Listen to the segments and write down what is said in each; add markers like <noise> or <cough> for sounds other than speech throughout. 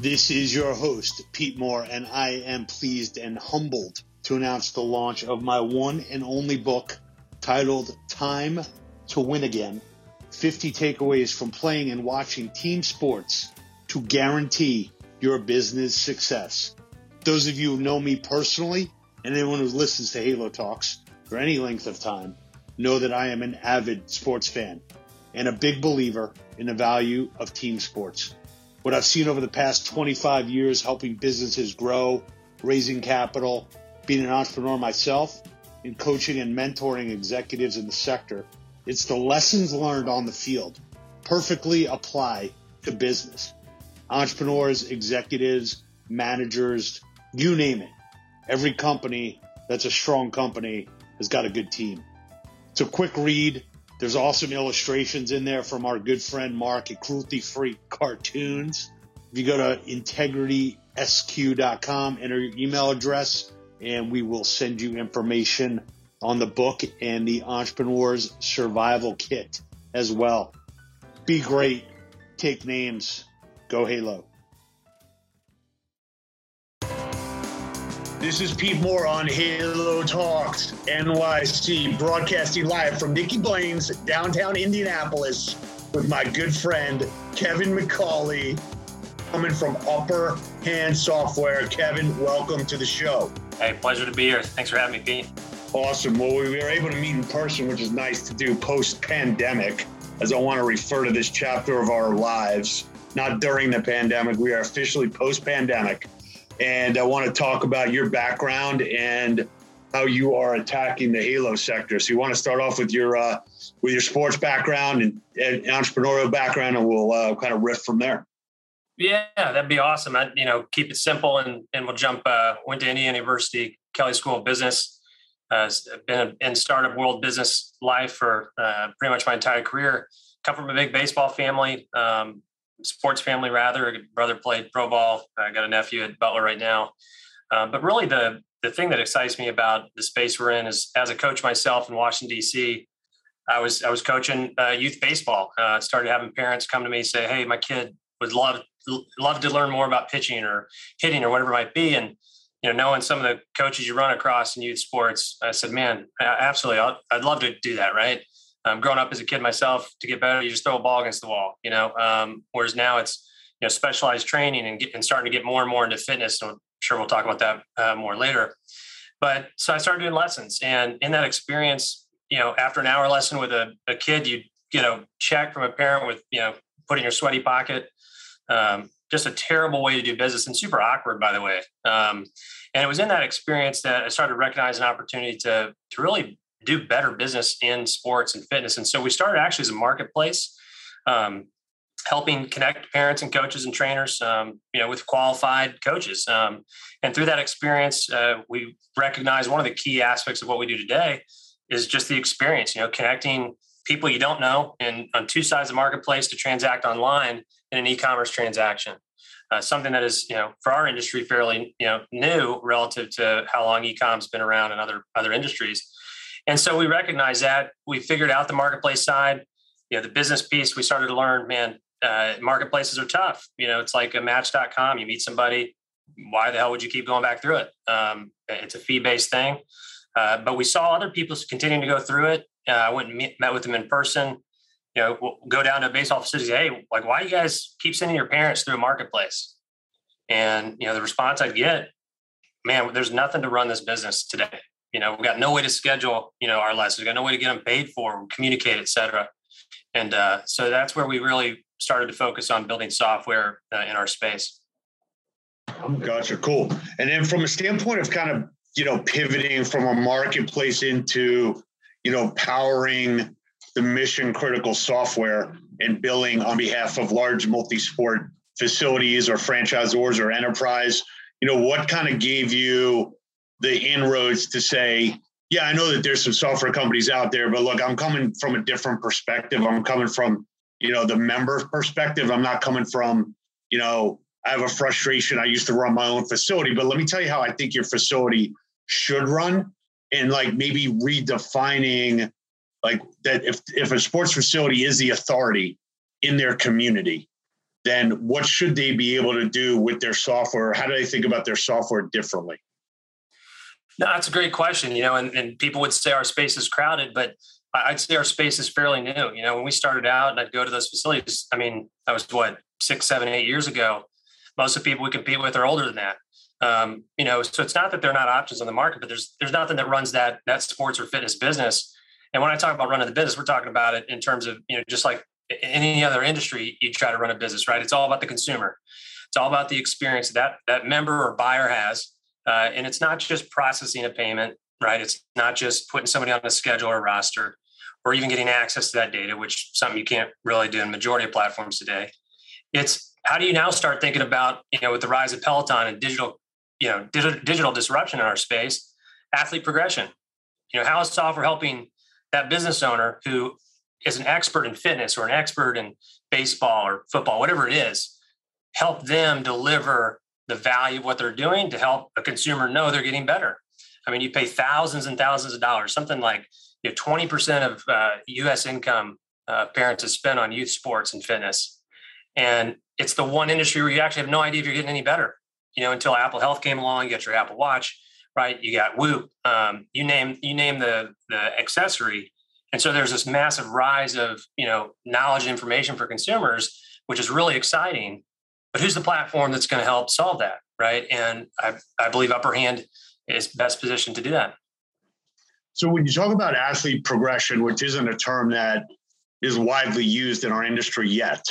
This is your host, Pete Moore, and I am pleased and humbled to announce the launch of my one and only book titled Time to Win Again 50 Takeaways from Playing and Watching Team Sports to Guarantee Your Business Success. Those of you who know me personally, and anyone who listens to Halo Talks for any length of time, know that I am an avid sports fan and a big believer in the value of team sports. What I've seen over the past 25 years helping businesses grow, raising capital, being an entrepreneur myself, and coaching and mentoring executives in the sector, it's the lessons learned on the field perfectly apply to business. Entrepreneurs, executives, managers, you name it. Every company that's a strong company has got a good team. It's a quick read. There's awesome illustrations in there from our good friend Mark at Cruelty Free Cartoons. If you go to integritysq.com, enter your email address, and we will send you information on the book and the Entrepreneur's Survival Kit as well. Be great. Take names. Go Halo. This is Pete Moore on Halo Talks NYC, broadcasting live from Nicky Blaine's downtown Indianapolis with my good friend Kevin MacCauley, coming from Upper Hand Software. Kevin, welcome to the show. Hey, pleasure to be here. Thanks for having me, Pete. Awesome. Well, we were able to meet in person, which is nice to do post pandemic, as I want to refer to this chapter of our lives. Not during the pandemic, we are officially post pandemic and I want to talk about your background and how you are attacking the Halo sector. So you want to start off with your uh, with your sports background and, and entrepreneurial background, and we'll uh, kind of riff from there. Yeah, that'd be awesome. I, you know, keep it simple, and and we'll jump. Uh, went to Indiana University, Kelley School of Business. Uh, been in startup world business life for uh, pretty much my entire career. Come from a big baseball family. Um, sports family rather. brother played pro ball. I got a nephew at Butler right now. Uh, but really, the the thing that excites me about the space we're in is as a coach myself in Washington D.C. I was I was coaching uh, youth baseball. Uh, started having parents come to me say, "Hey, my kid would love love to learn more about pitching or hitting or whatever it might be." And you know, knowing some of the coaches you run across in youth sports, I said, "Man, absolutely, i would love to do that." Right? Um, growing up as a kid myself, to get better, you just throw a ball against the wall, you know. Um, whereas now it's you know specialized training and, get, and starting to get more and more into fitness. So I'm sure we'll talk about that uh, more later. But so I started doing lessons, and in that experience, you know, after an hour lesson with a, a kid, you you know check from a parent with you know put in your sweaty pocket. Um, just a terrible way to do business and super awkward, by the way. Um, and it was in that experience that I started to recognize an opportunity to to really do better business in sports and fitness. And so we started actually as a marketplace, um, helping connect parents and coaches and trainers, um, you know, with qualified coaches. Um, and through that experience, uh, we recognize one of the key aspects of what we do today is just the experience. You know, connecting people you don't know and on two sides of the marketplace to transact online in an e-commerce transaction. Uh, something that is, you know, for our industry fairly, you know, new relative to how long e-com's been around in other other industries. And so we recognized that. We figured out the marketplace side. You know, the business piece, we started to learn, man, uh, marketplaces are tough. You know, it's like a match.com. You meet somebody, why the hell would you keep going back through it? Um, it's a fee based thing. Uh, but we saw other people continuing to go through it. Uh, I went and meet, met with them in person. You know, we'll go down to a baseball facility. Hey, like, why you guys keep sending your parents through a marketplace? And you know, the response I'd get, man, there's nothing to run this business today. You know, we've got no way to schedule, you know, our lessons. We've got no way to get them paid for, communicate, et cetera. And uh, so that's where we really started to focus on building software uh, in our space. Gotcha. Cool. And then from a standpoint of kind of, you know, pivoting from a marketplace into, you know, powering the mission critical software and billing on behalf of large multi-sport facilities or franchisors or enterprise, you know, what kind of gave you the inroads to say, yeah, I know that there's some software companies out there, but look, I'm coming from a different perspective. I'm coming from, you know, the member perspective. I'm not coming from, you know, I have a frustration. I used to run my own facility, but let me tell you how I think your facility should run and like maybe redefining like that if if a sports facility is the authority in their community then what should they be able to do with their software? How do they think about their software differently? No, that's a great question. You know, and, and people would say our space is crowded, but I'd say our space is fairly new. You know, when we started out and I'd go to those facilities, I mean, that was what, six, seven, eight years ago. Most of the people we compete with are older than that. Um, you know, so it's not that they're not options on the market, but there's there's nothing that runs that that sports or fitness business. And when I talk about running the business, we're talking about it in terms of, you know, just like any other industry, you try to run a business, right? It's all about the consumer. It's all about the experience that that member or buyer has. Uh, and it's not just processing a payment, right? It's not just putting somebody on a schedule or roster or even getting access to that data, which something you can't really do in majority of platforms today. It's how do you now start thinking about, you know, with the rise of Peloton and digital, you know, digital, digital disruption in our space, athlete progression. You know, how is software helping that business owner who is an expert in fitness or an expert in baseball or football, whatever it is, help them deliver the value of what they're doing to help a consumer know they're getting better. I mean, you pay thousands and thousands of dollars, something like you know, 20% of uh, US income uh, parents is spent on youth sports and fitness. And it's the one industry where you actually have no idea if you're getting any better, you know, until Apple Health came along, you got your Apple Watch, right? You got Whoop, um, you name, you name the, the accessory and so there's this massive rise of, you know, knowledge and information for consumers, which is really exciting. But who's the platform that's going to help solve that? Right. And I, I believe Upper Hand is best positioned to do that. So when you talk about athlete progression, which isn't a term that is widely used in our industry yet,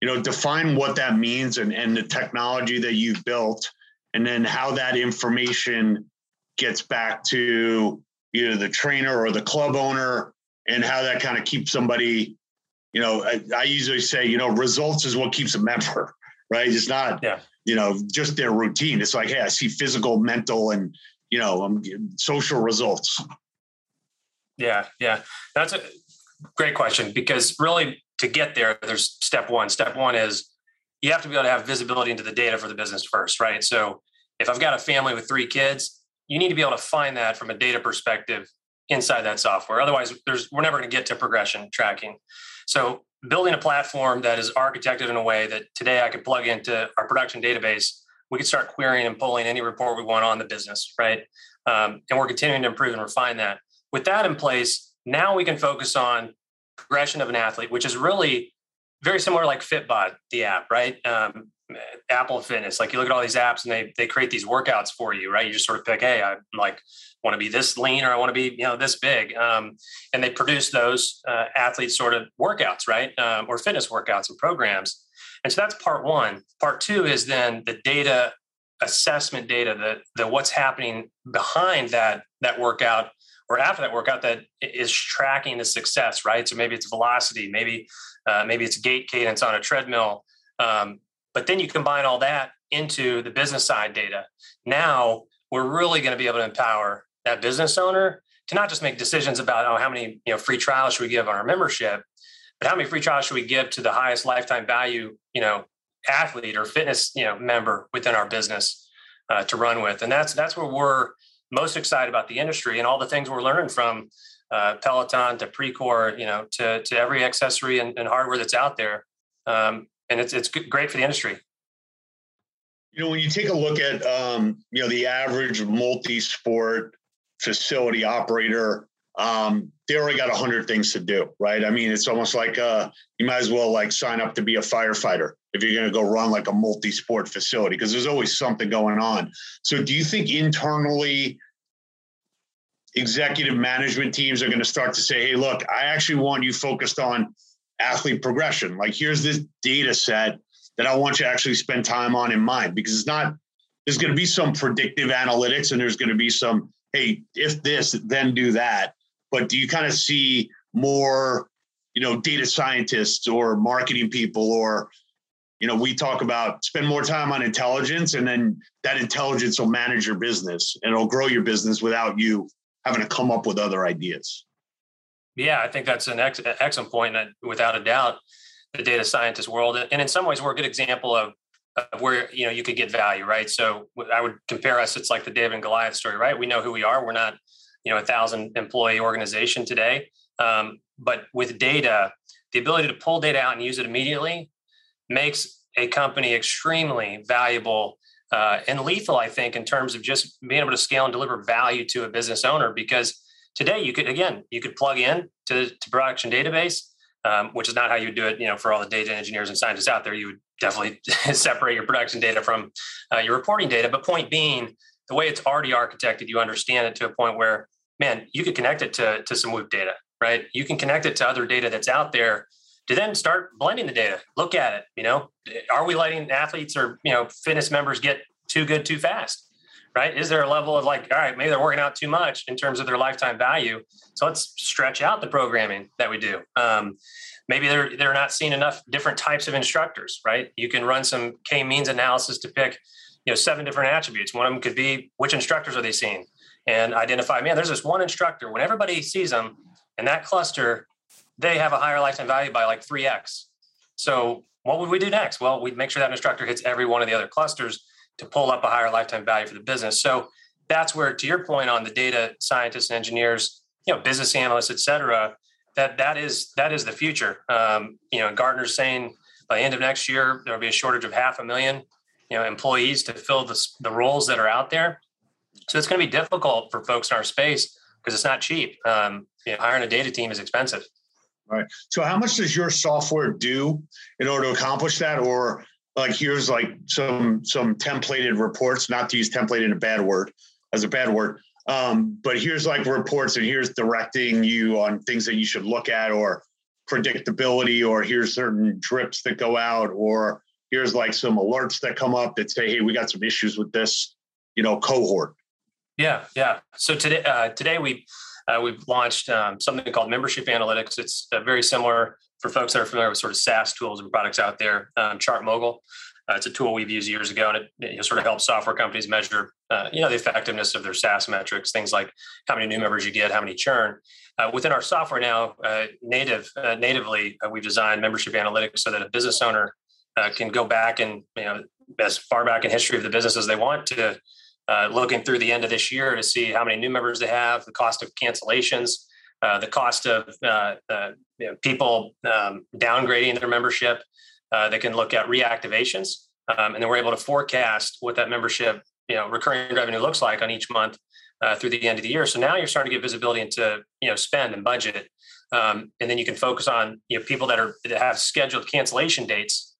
you know, define what that means and, and the technology that you've built, and then how that information gets back to either the trainer or the club owner and how that kind of keeps somebody, you know, I, I, usually say, you know, results is what keeps a member, right? It's not, yeah. you know, just their routine. It's like, hey, I see physical, mental, and you know, um, social results. Yeah, yeah, that's a great question because really to get there, there's step one. Step one is you have to be able to have visibility into the data for the business first, right? So if I've got a family with three kids, you need to be able to find that from a data perspective inside that software. Otherwise, there's we're never going to get to progression tracking. So building a platform that is architected in a way that today I could plug into our production database, we could start querying and pulling any report we want on the business, right? Um, and we're continuing to improve and refine that. With that in place, now we can focus on progression of an athlete, which is really very similar like Fitbod, the app, right? Um, Apple Fitness. Like you look at all these apps and they they create these workouts for you, right? You just sort of pick, hey, I like want to be this lean or I want to be you know this big, um, and they produce those uh, athletes sort of workouts, right, um, or fitness workouts and programs. And so that's part one. Part two is then the data assessment data, the the what's happening behind that that workout or after that workout that is tracking the success, right? So maybe it's velocity, maybe uh, maybe it's gait cadence on a treadmill. Um, but then you combine all that into the business side data. Now we're really going to be able to empower that business owner to not just make decisions about oh how many you know free trials should we give on our membership, but how many free trials should we give to the highest lifetime value you know athlete or fitness you know member within our business uh, to run with, and that's that's where we're most excited about the industry and all the things we're learning from uh, Peloton to Precor, you know, to to every accessory and, and hardware that's out there. Um, and it's it's great for the industry. You know, when you take a look at um, you know the average multi-sport facility operator, um, they already got a hundred things to do, right? I mean, it's almost like uh, you might as well like sign up to be a firefighter if you're going to go run like a multi-sport facility because there's always something going on. So, do you think internally? Executive management teams are going to start to say, "Hey, look, I actually want you focused on athlete progression. Like, here's this data set that I want you to actually spend time on in mind because it's not, there's going to be some predictive analytics and there's going to be some, hey, if this, then do that. But do you kind of see more, you know, data scientists or marketing people or, you know, we talk about spend more time on intelligence and then that intelligence will manage your business and it'll grow your business without you having to come up with other ideas. Yeah, I think that's an ex- excellent point. Without a doubt, the data scientist world, and in some ways, we're a good example of, of where you know you could get value, right? So I would compare us. It's like the David and Goliath story, right? We know who we are. We're not you know a thousand employee organization today, um, but with data, the ability to pull data out and use it immediately makes a company extremely valuable uh, and lethal, I think, in terms of just being able to scale and deliver value to a business owner. Because today, you could again, you could plug in to, to production database, um, which is not how you do it. You know, for all the data engineers and scientists out there, you would definitely <laughs> separate your production data from uh, your reporting data. But point being, the way it's already architected, you understand it to a point where, man, you could connect it to to some Whoop data, right? You can connect it to other data that's out there to then start blending the data. Look at it. You know, are we letting athletes or you know fitness members get too good too fast? Right? Is there a level of like, all right, maybe they're working out too much in terms of their lifetime value? So let's stretch out the programming that we do. Um, maybe they're they're not seeing enough different types of instructors. Right? You can run some k means analysis to pick you know seven different attributes. One of them could be which instructors are they seeing, and identify. Man, there's this one instructor. When everybody sees them in that cluster, they have a higher lifetime value by like 3x. So what would we do next? Well, we'd make sure that instructor hits every one of the other clusters to pull up a higher lifetime value for the business. So that's where, to your point on the data scientists and engineers, you know, business analysts, et cetera, that that is that is the future. Um, you know, Gartner's saying by the end of next year there'll be a shortage of half a million, you know, employees to fill the, the roles that are out there. So it's going to be difficult for folks in our space because it's not cheap. Um, you know, hiring a data team is expensive. Right. So how much does your software do in order to accomplish that? Or like here's like some some templated reports, not to use template in a bad word as a bad word. Um, but here's like reports and here's directing you on things that you should look at or predictability, or here's certain drips that go out, or here's like some alerts that come up that say, hey, we got some issues with this, you know, cohort. Yeah, yeah. So today, uh, today we uh, we've launched um, something called Membership Analytics. It's uh, very similar for folks that are familiar with sort of SaaS tools and products out there. Um, ChartMogul, uh, it's a tool we've used years ago, and it, it sort of helps software companies measure, uh, you know, the effectiveness of their SaaS metrics, things like how many new members you get, how many churn. Uh, within our software now, uh, native natively, we've designed Membership Analytics so that a business owner can go back and you know as far back in history of the business as they want to uh, looking through the end of this year to see how many new members they have, the cost of cancellations, uh, the cost of uh, you know, people um, downgrading their membership. Uh, they can look at reactivations, um, and then we're able to forecast what that membership, you know, recurring revenue looks like on each month uh, through the end of the year. So now you're starting to get visibility into you know spend and budget, um, and then you can focus on you know people that are that have scheduled cancellation dates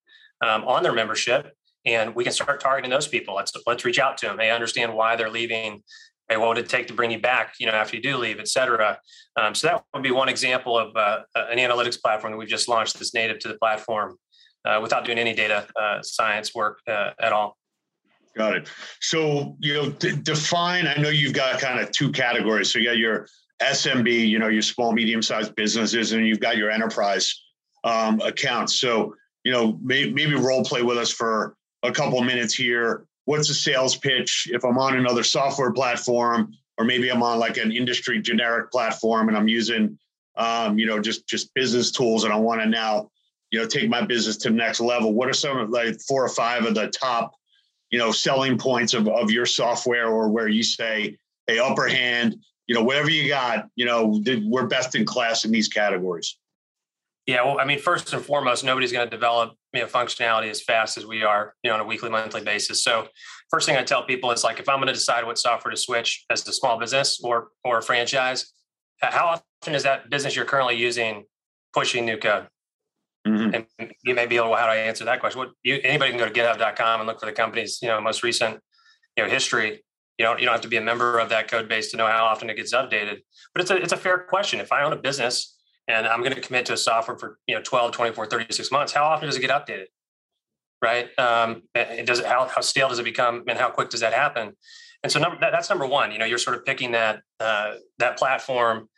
um, on their membership and we can start targeting those people. Let's let's reach out to them. They understand why they're leaving. Hey, what would it take to bring you back? You know, after you do leave, et cetera. Um, so that would be one example of uh, an analytics platform that we've just launched that's native to the platform, uh, without doing any data uh, science work uh, at all. Got it. So you know, d- define. I know you've got kind of two categories. So you got your SMB, you know, your small medium sized businesses, and you've got your enterprise um, accounts. So you know, may, maybe role play with us for a couple minutes here. What's a sales pitch? If I'm on another software platform, or maybe I'm on like an industry generic platform and I'm using, um, you know, just just business tools, and I want to now, you know, take my business to the next level. What are some of like four or five of the top, you know, selling points of of your software, or where you say, hey, upper hand, you know, whatever you got, you know, we're best in class in these categories. Yeah, well, I mean, first and foremost, nobody's going to develop you know functionality as fast as we are, you know, on a weekly, monthly basis. So, first thing I tell people is like, if I'm going to decide what software to switch as a small business or or a franchise, how often is that business you're currently using pushing new code? Mm-hmm. And you may be able, to how do I answer that question? What you, anybody can go to GitHub.com and look for the company's you know most recent you know history. You don't you don't have to be a member of that code base to know how often it gets updated. But it's a it's a fair question. If I own a business and I'm going to commit to a software for you know 12, 24, 36 months, how often does it get updated? Right? Um, it does how, how stale does it become and how quick does that happen? And so number, that, that's number one, you know, you're sort of picking that, uh, that platform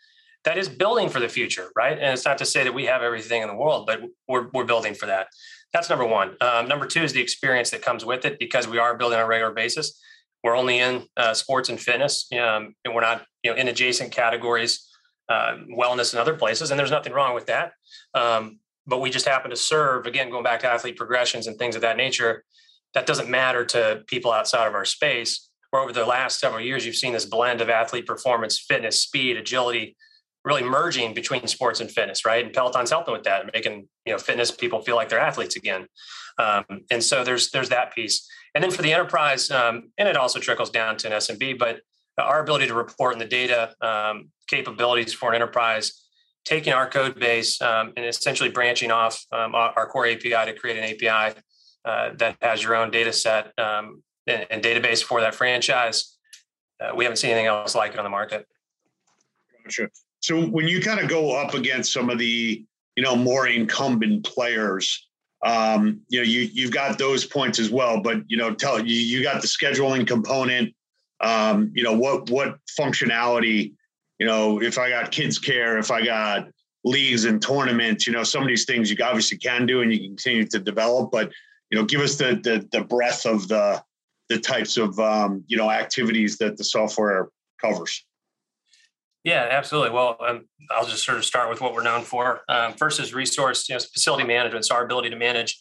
that is building for the future, right? And it's not to say that we have everything in the world, but we're, we're building for that. That's number one. Um, number two is the experience that comes with it because we are building on a regular basis. We're only in uh, sports and fitness, um, and we're not, you know, in adjacent categories uh, wellness in other places, and there's nothing wrong with that. Um, but we just happen to serve again, going back to athlete progressions and things of that nature. That doesn't matter to people outside of our space. Where over the last several years, you've seen this blend of athlete performance, fitness, speed, agility, really merging between sports and fitness, right? And Peloton's helping with that, making you know fitness people feel like they're athletes again. Um, and so there's there's that piece. And then for the enterprise, um, and it also trickles down to an SMB, but our ability to report in the data um, capabilities for an enterprise, taking our code base um, and essentially branching off um, our core API to create an API uh, that has your own data set um, and, and, database for that franchise. Uh, we haven't seen anything else like it on the market. Gotcha. So when you kind of go up against some of the you know more incumbent players, um, you know you you've got those points as well. But you know, tell you you got the scheduling component. Um, you know what what functionality. You know, if I got kids care, if I got leagues and tournaments, you know, some of these things you obviously can do and you continue to develop. But you know, give us the the, the breadth of the the types of um, you know activities that the software covers. Yeah, absolutely. Well, um, I'll just sort of start with what we're known for. Um, first is resource, you know, facility management. So our ability to manage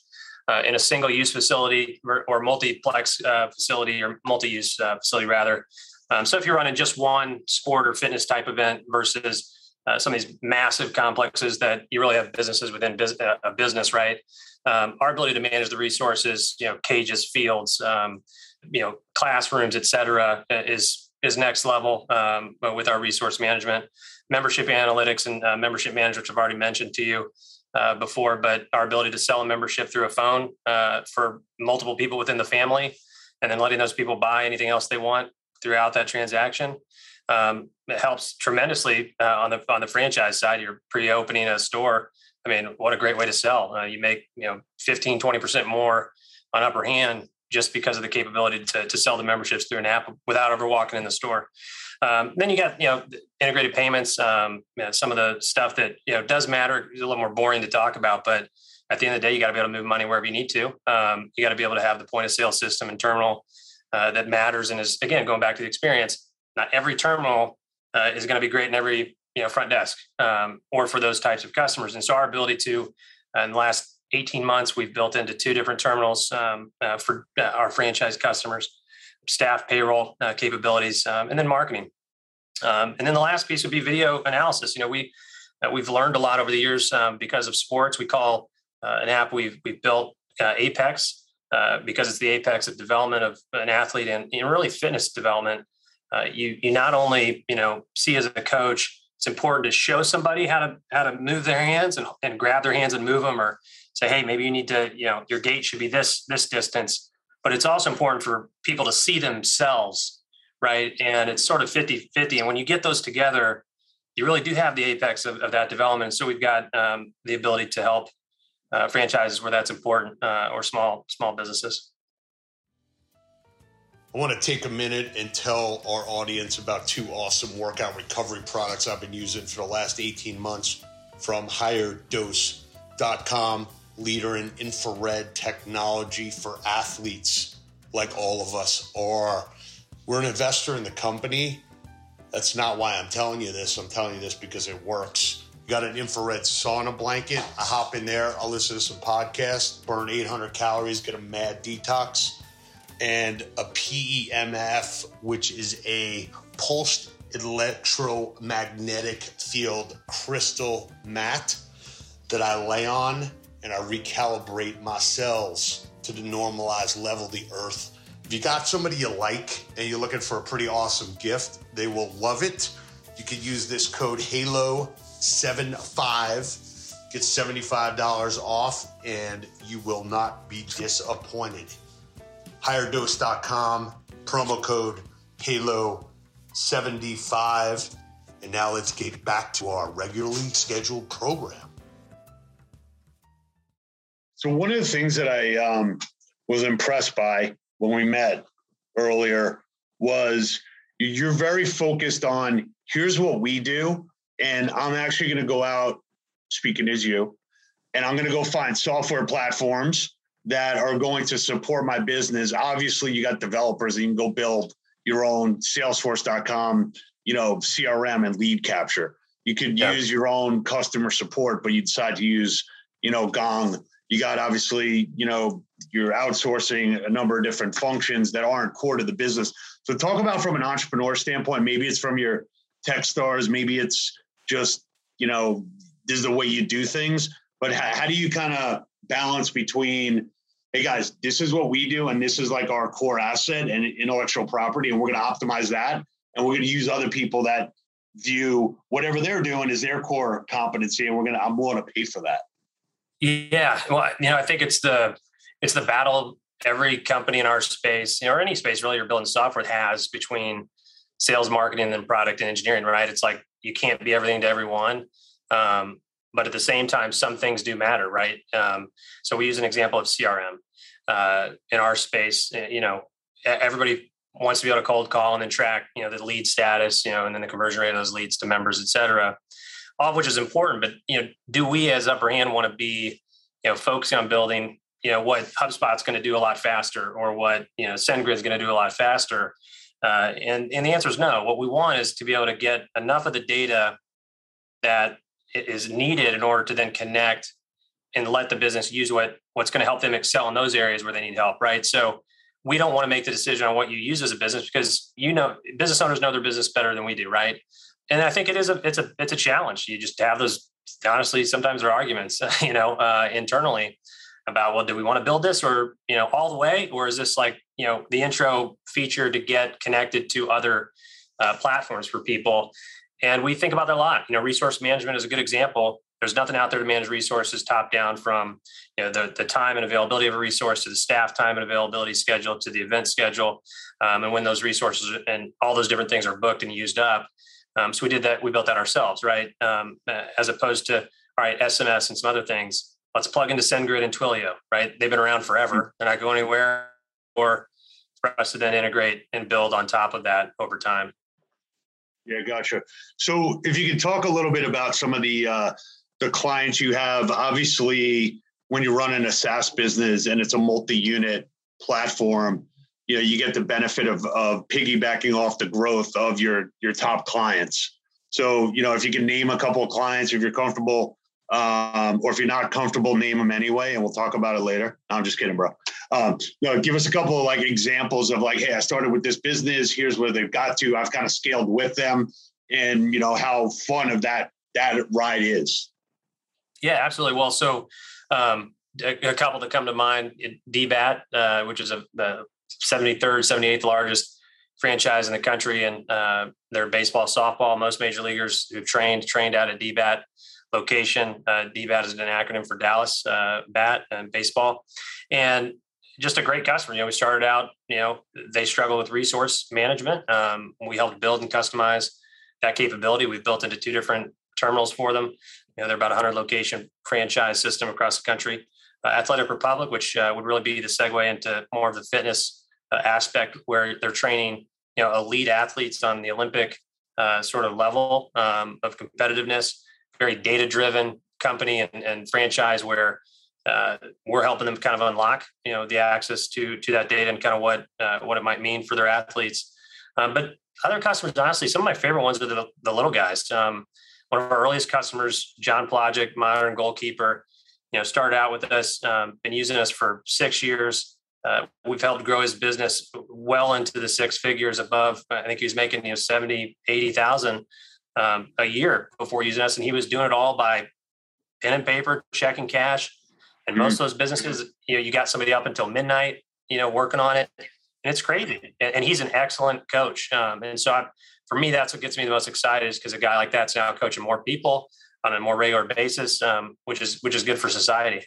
uh, in a single use facility or, or multiplex uh, facility or multi-use uh, facility rather. Um, so if you're running just one sport or fitness type event versus uh, some of these massive complexes that you really have businesses within bus- uh, a business, right? Um, our ability to manage the resources, you know, cages, fields, um, you know, classrooms, et cetera, uh, is is next level um, with our resource management, membership analytics, and uh, membership management, which I've already mentioned to you uh, before. But our ability to sell a membership through a phone uh, for multiple people within the family, and then letting those people buy anything else they want throughout that transaction. Um, it helps tremendously uh, on the on the franchise side. You're pre-opening a store. I mean, what a great way to sell. Uh, you make you know 15, 20 percent more on upper hand just because of the capability to, to sell the memberships through an app without ever walking in the store. Um, then you got you know integrated payments, um, you know, some of the stuff that you know does matter. It's a little more boring to talk about, but at the end of the day, you got to be able to move money wherever you need to. Um, you got to be able to have the point of sale system and terminal uh, that matters. And is again going back to the experience. Not every terminal uh, is going to be great in every you know front desk um, or for those types of customers. And so our ability to in the last 18 months, we've built into two different terminals um, uh, for uh, our franchise customers, staff payroll uh, capabilities, um, and then marketing. Um, and then the last piece would be video analysis. You know, we uh, we've learned a lot over the years um, because of sports. We call uh, an app we've we've built uh, because it's the apex of development of an athlete and, and really fitness development. you you not only you know see as a coach it's important to show somebody how to how to move their hands and, and grab their hands and move them or say, hey, maybe you need to, you know, your gait should be this this distance. But it's also important for people to see themselves, right? And it's sort of 50 50. And when you get those together, you really do have the apex of, of that development. So we've got um, the ability to help uh, franchises where that's important uh, or small small businesses. I want to take a minute and tell our audience about two awesome workout recovery products I've been using for the last 18 months from higherdose.com leader in infrared technology for athletes like all of us are. We're an investor in the company. That's not why I'm telling you this. I'm telling you this because it works. Got an infrared sauna blanket. I hop in there, I'll listen to some podcasts, burn 800 calories, get a mad detox, and a PEMF, which is a pulsed electromagnetic field crystal mat that I lay on and I recalibrate my cells to the normalized level the earth. If you got somebody you like and you're looking for a pretty awesome gift, they will love it. You could use this code HALO75, get $75 off, and you will not be disappointed. Higherdose.com, promo code HALO75. And now let's get back to our regularly scheduled program. So one of the things that I um, was impressed by when we met earlier was you're very focused on here's what we do, and I'm actually going to go out speaking as you, and I'm going to go find software platforms that are going to support my business. Obviously, you got developers that you can go build your own Salesforce.com, you know, CRM and lead capture. You could yeah. use your own customer support, but you decide to use, you know, Gong you got obviously, you know, you're outsourcing a number of different functions that aren't core to the business. So talk about from an entrepreneur standpoint, maybe it's from your tech stars, maybe it's just you know this is the way you do things. But how, how do you kind of balance between hey guys, this is what we do, and this is like our core asset and intellectual property, and we're going to optimize that, and we're going to use other people that view whatever they're doing as their core competency, and we're going to I'm willing to pay for that. Yeah, well, you know, I think it's the it's the battle every company in our space, you know, or any space really you're building software has between sales, marketing, and product and engineering, right? It's like you can't be everything to everyone. Um, but at the same time, some things do matter, right? Um, so we use an example of CRM uh, in our space. Eh, you know, everybody wants to be able to cold call and then track, you know, the lead status, you know, and then the conversion rate of those leads to members, et cetera. All of which is important. But you know, do we as Upper Hand want to be, you know, focusing on building, you know, what HubSpot's going to do a lot faster, or what you know SendGrid's going to do a lot faster? Uh, and and the answer is no. What we want is to be able to get enough of the data that is needed in order to then connect and let the business use what what's going to help them excel in those areas where they need help right? So we don't want to make the decision on what you use as a business because you know business owners know their business better than we do right? And i think it is a it's a it's a challenge. You just have those honestly sometimes there are arguments <laughs> you know uh, internally about well do we want to build this or you know all the way or is this like you know the intro feature to get connected to other uh, platforms for people and we think about that a lot. You know, resource management is a good example. There's nothing out there to manage resources top down from you know the, the time and availability of a resource to the staff time and availability schedule to the event schedule, um, and when those resources and all those different things are booked and used up. Um, so we did that. We built that ourselves, right? Um, as opposed to all right, SMS and some other things. Let's plug into SendGrid and Twilio, right? They've been around forever. They're not going anywhere. Or for us to then integrate and build on top of that over time. Yeah, gotcha. So if you could talk a little bit about some of the uh, the clients you have, obviously when you're running a SaaS business and it's a multi-unit platform, you know, you get the benefit of, of piggybacking off the growth of your your top clients. So, you know, if you can name a couple of clients, if you're comfortable um, or if you're not comfortable, name them anyway, and we'll talk about it later. No, I'm just kidding, bro. Um, no, give us a couple of like examples of like, hey, I started with this business. Here's where they've got to. I've kind of scaled with them, and you know how fun of that that ride is. Yeah, absolutely. Well, so um, a, a, couple that come to mind: D-BAT, uh, which is a, the 73rd, 78th largest franchise in the country, and uh, they're baseball, softball. Most major leaguers who've trained trained out at D-BAT location. Uh, D-BAT is an acronym for Dallas uh, Bat and baseball, and just a great customer. You know, we started out. You know, they struggle with resource management. Um, we helped build and customize that capability. We've built into two different terminals for them. You know, they're about 100 location franchise system across the country. Uh, Athletic Republic, which uh, would really be the segue into more of the fitness uh, aspect, where they're training you know elite athletes on the Olympic uh, sort of level um, of competitiveness very data driven company and, and franchise where uh, we're helping them kind of unlock you know the access to to that data and kind of what uh, what it might mean for their athletes. Um, but other customers honestly some of my favorite ones are the, the little guys. Um, one of our earliest customers john Plogic, modern goalkeeper you know started out with us um, been using us for six years. Uh, we've helped grow his business well into the six figures above i think he was making you know 70 80000 um, a year before using us, and he was doing it all by pen and paper, checking cash. And most mm-hmm. of those businesses, you know, you got somebody up until midnight, you know, working on it, and it's crazy. And, and he's an excellent coach. Um, and so, I, for me, that's what gets me the most excited is because a guy like that's now coaching more people on a more regular basis, um, which is which is good for society.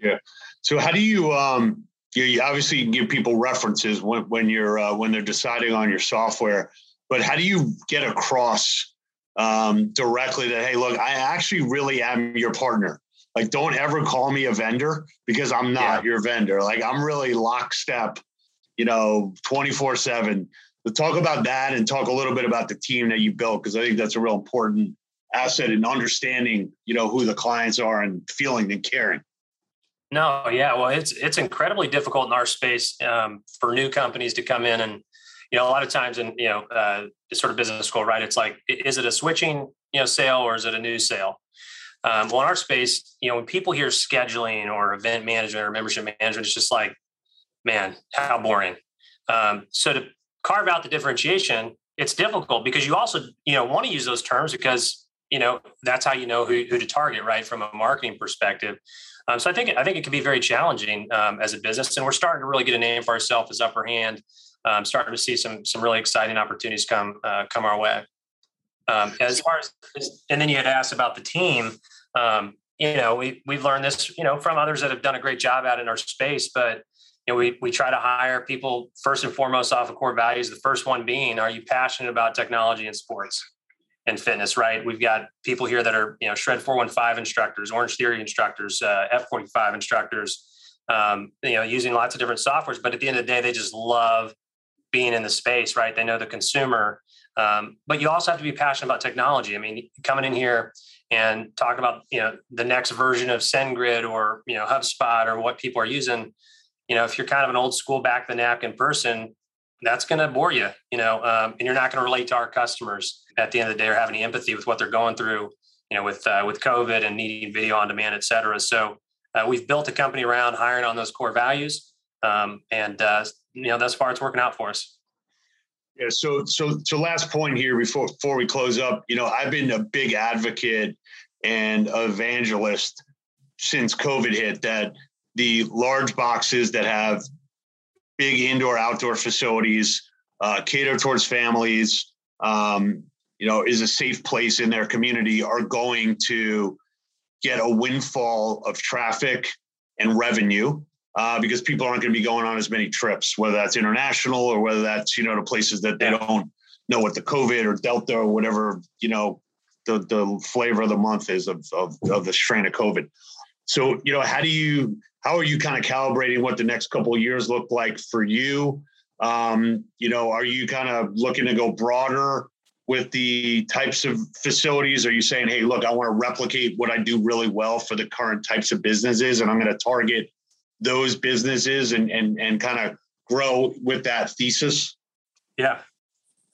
Yeah. So, how do you? Um, you, you obviously give people references when when you're uh, when they're deciding on your software, but how do you get across um, directly that, hey, look, I actually really am your partner. Like, don't ever call me a vendor because I'm not yeah. your vendor. Like, I'm really lockstep, you know, 24 7. But talk about that and talk a little bit about the team that you built because I think that's a real important asset in understanding, you know, who the clients are and feeling and caring. No, yeah, well, it's it's incredibly difficult in our space um, for new companies to come in and you know, a lot of times in, you know, uh, sort of business school, right? It's like, is it a switching, you know, sale or is it a new sale? Um, well, in our space, you know, when people hear scheduling or event management or membership management, it's just like, man, how boring. Um, so to carve out the differentiation, it's difficult because you also, you know, want to use those terms because you know that's how you know who, who to target, right, from a marketing perspective. Um, so I think I think it can be very challenging um, as a business, and we're starting to really get a name for ourselves as upper hand. Um, starting to see some some really exciting opportunities come uh, come our way. Um, as far as and then you had asked about the team. Um, you know, we we've learned this, you know, from others that have done a great job out in our space, but you know, we we try to hire people first and foremost off of core values. The first one being, are you passionate about technology and sports and fitness? Right. We've got people here that are you know Shred415 instructors, Orange Theory instructors, uh, F45 instructors. Um, you know, using lots of different softwares, but at the end of the day, they just love being in the space. Right. They know the consumer, um, but you also have to be passionate about technology. I mean, coming in here and talking about you know the next version of SendGrid or you know HubSpot or what people are using you know, if you're kind of an old school back the napkin person, that's going to bore you, you know, um, and you're not going to relate to our customers at the end of the day or have any empathy with what they're going through, you know, with uh, with COVID and needing video on demand, et cetera. So uh, we've built a company around hiring on those core values, um, and uh, you know, thus far it's working out for us. Yeah. So so so last point here before before we close up, you know, I've been a big advocate and evangelist since COVID hit that the large boxes that have big indoor outdoor facilities uh, cater towards families um, you know is a safe place in their community are going to get a windfall of traffic and revenue uh, because people aren't going to be going on as many trips whether that's international or whether that's you know to places that they don't know what the covid or delta or whatever you know the, the flavor of the month is of, of, of the strain of covid. So you know how do you how are you kind of calibrating what the next couple of years look like for you? Um, you know, are you kind of looking to go broader with the types of facilities? Are you saying, hey, look, I want to replicate what I do really well for the current types of businesses, and I'm going to target those businesses and and and kind of grow with that thesis? Yeah.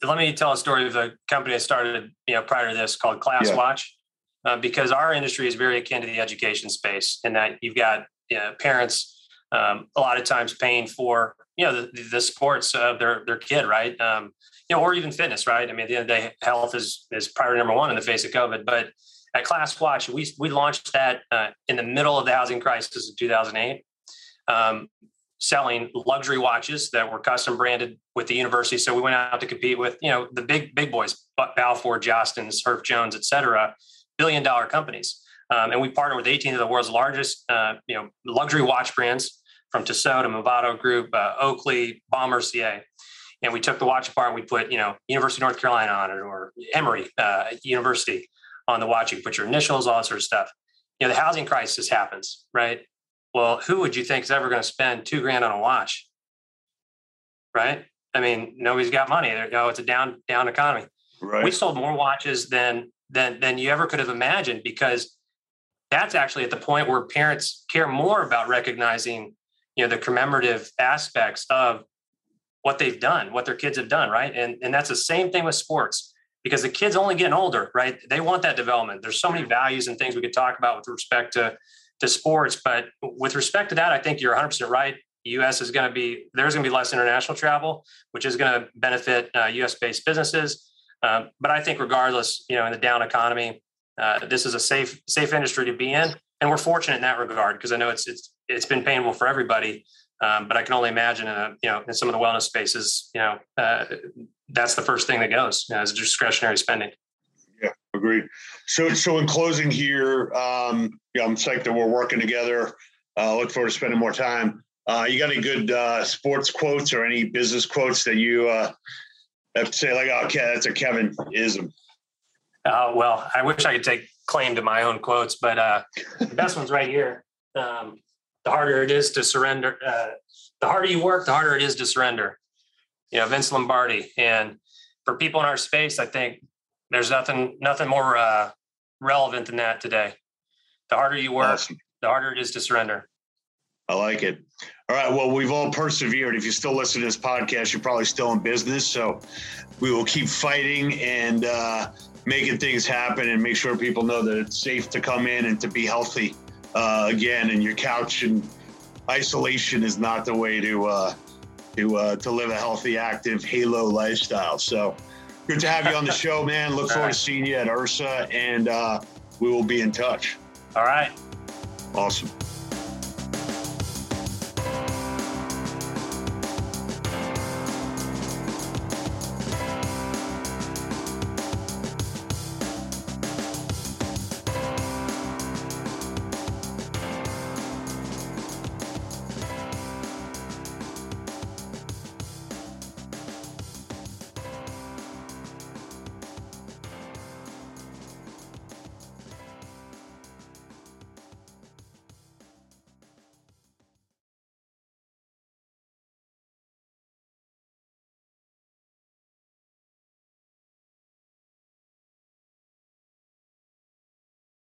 Let me tell a story of a company I started, you know, prior to this called Class yeah. Watch, uh, because our industry is very akin to the education space in that you've got you know, parents um, a lot of times paying for you know the, the sports of their their kid, right? Um, you know, or even fitness, right? I mean, the end of the day, health is is priority number one in the face of COVID. But at Class Watch, we we launched that uh, in the middle of the housing crisis of 2008, um, selling luxury watches that were custom branded with the university. So we went out to compete with you know the big big boys, Balfour, Jostens, Herff Jones, et cetera, billion dollar companies. Um, and we partner with 18 of the world's largest, uh, you know, luxury watch brands from Tissot to Movado Group, uh, Oakley, Baume & Mercier. And we took the watch apart and we put, you know, University of North Carolina on it or Emory uh, University on the watch. You put your initials, all that sort of stuff. You know, the housing crisis happens, right? Well, who would you think is ever going to spend two grand on a watch? Right? I mean, nobody's got money. You know, it's a down down economy. Right. We sold more watches than than than you ever could have imagined because that's actually at the point where parents care more about recognizing you know the commemorative aspects of what they've done what their kids have done right? And and that's the same thing with sports because the kids only getting older right? They want that development. There's so many values and things we could talk about with respect to to sports but with respect to that i think you're 100% right. Us is going to be there's going to be less international travel which is going to benefit uh, us based businesses. Um, but i think regardless you know in the down economy uh, this is a safe safe industry to be in, and we're fortunate in that regard because I know it's it's it's been painful for everybody. Um, but I can only imagine, in a, you know, in some of the wellness spaces, you know, uh, that's the first thing that goes you know, as discretionary spending. Yeah, agreed. So, so in closing here, um, yeah, I'm psyched that we're working together. Uh, look forward to spending more time. Uh, you got any good uh, sports quotes or any business quotes that you uh, have to say like, oh, okay, that's a Kevin ism? Uh, well, I wish I could take claim to my own quotes, but uh, the best one's right here. Um, the harder it is to surrender, uh, the harder you work, the harder it is to surrender. You know, Vince Lombardi. And for people in our space, I think there's nothing nothing more uh, relevant than that today. The harder you work, awesome. the harder it is to surrender. I like it. All right. Well, we've all persevered. If you still listen to this podcast, you're probably still in business. So we will keep fighting and uh, making things happen and make sure people know that it's safe to come in and to be healthy uh, again. And your couch and isolation is not the way to uh, to uh, to live a healthy, active Halo lifestyle. So, Good to have you on the show, man. Look forward to seeing you at Ursa, and uh, we will be in touch. All right. Awesome.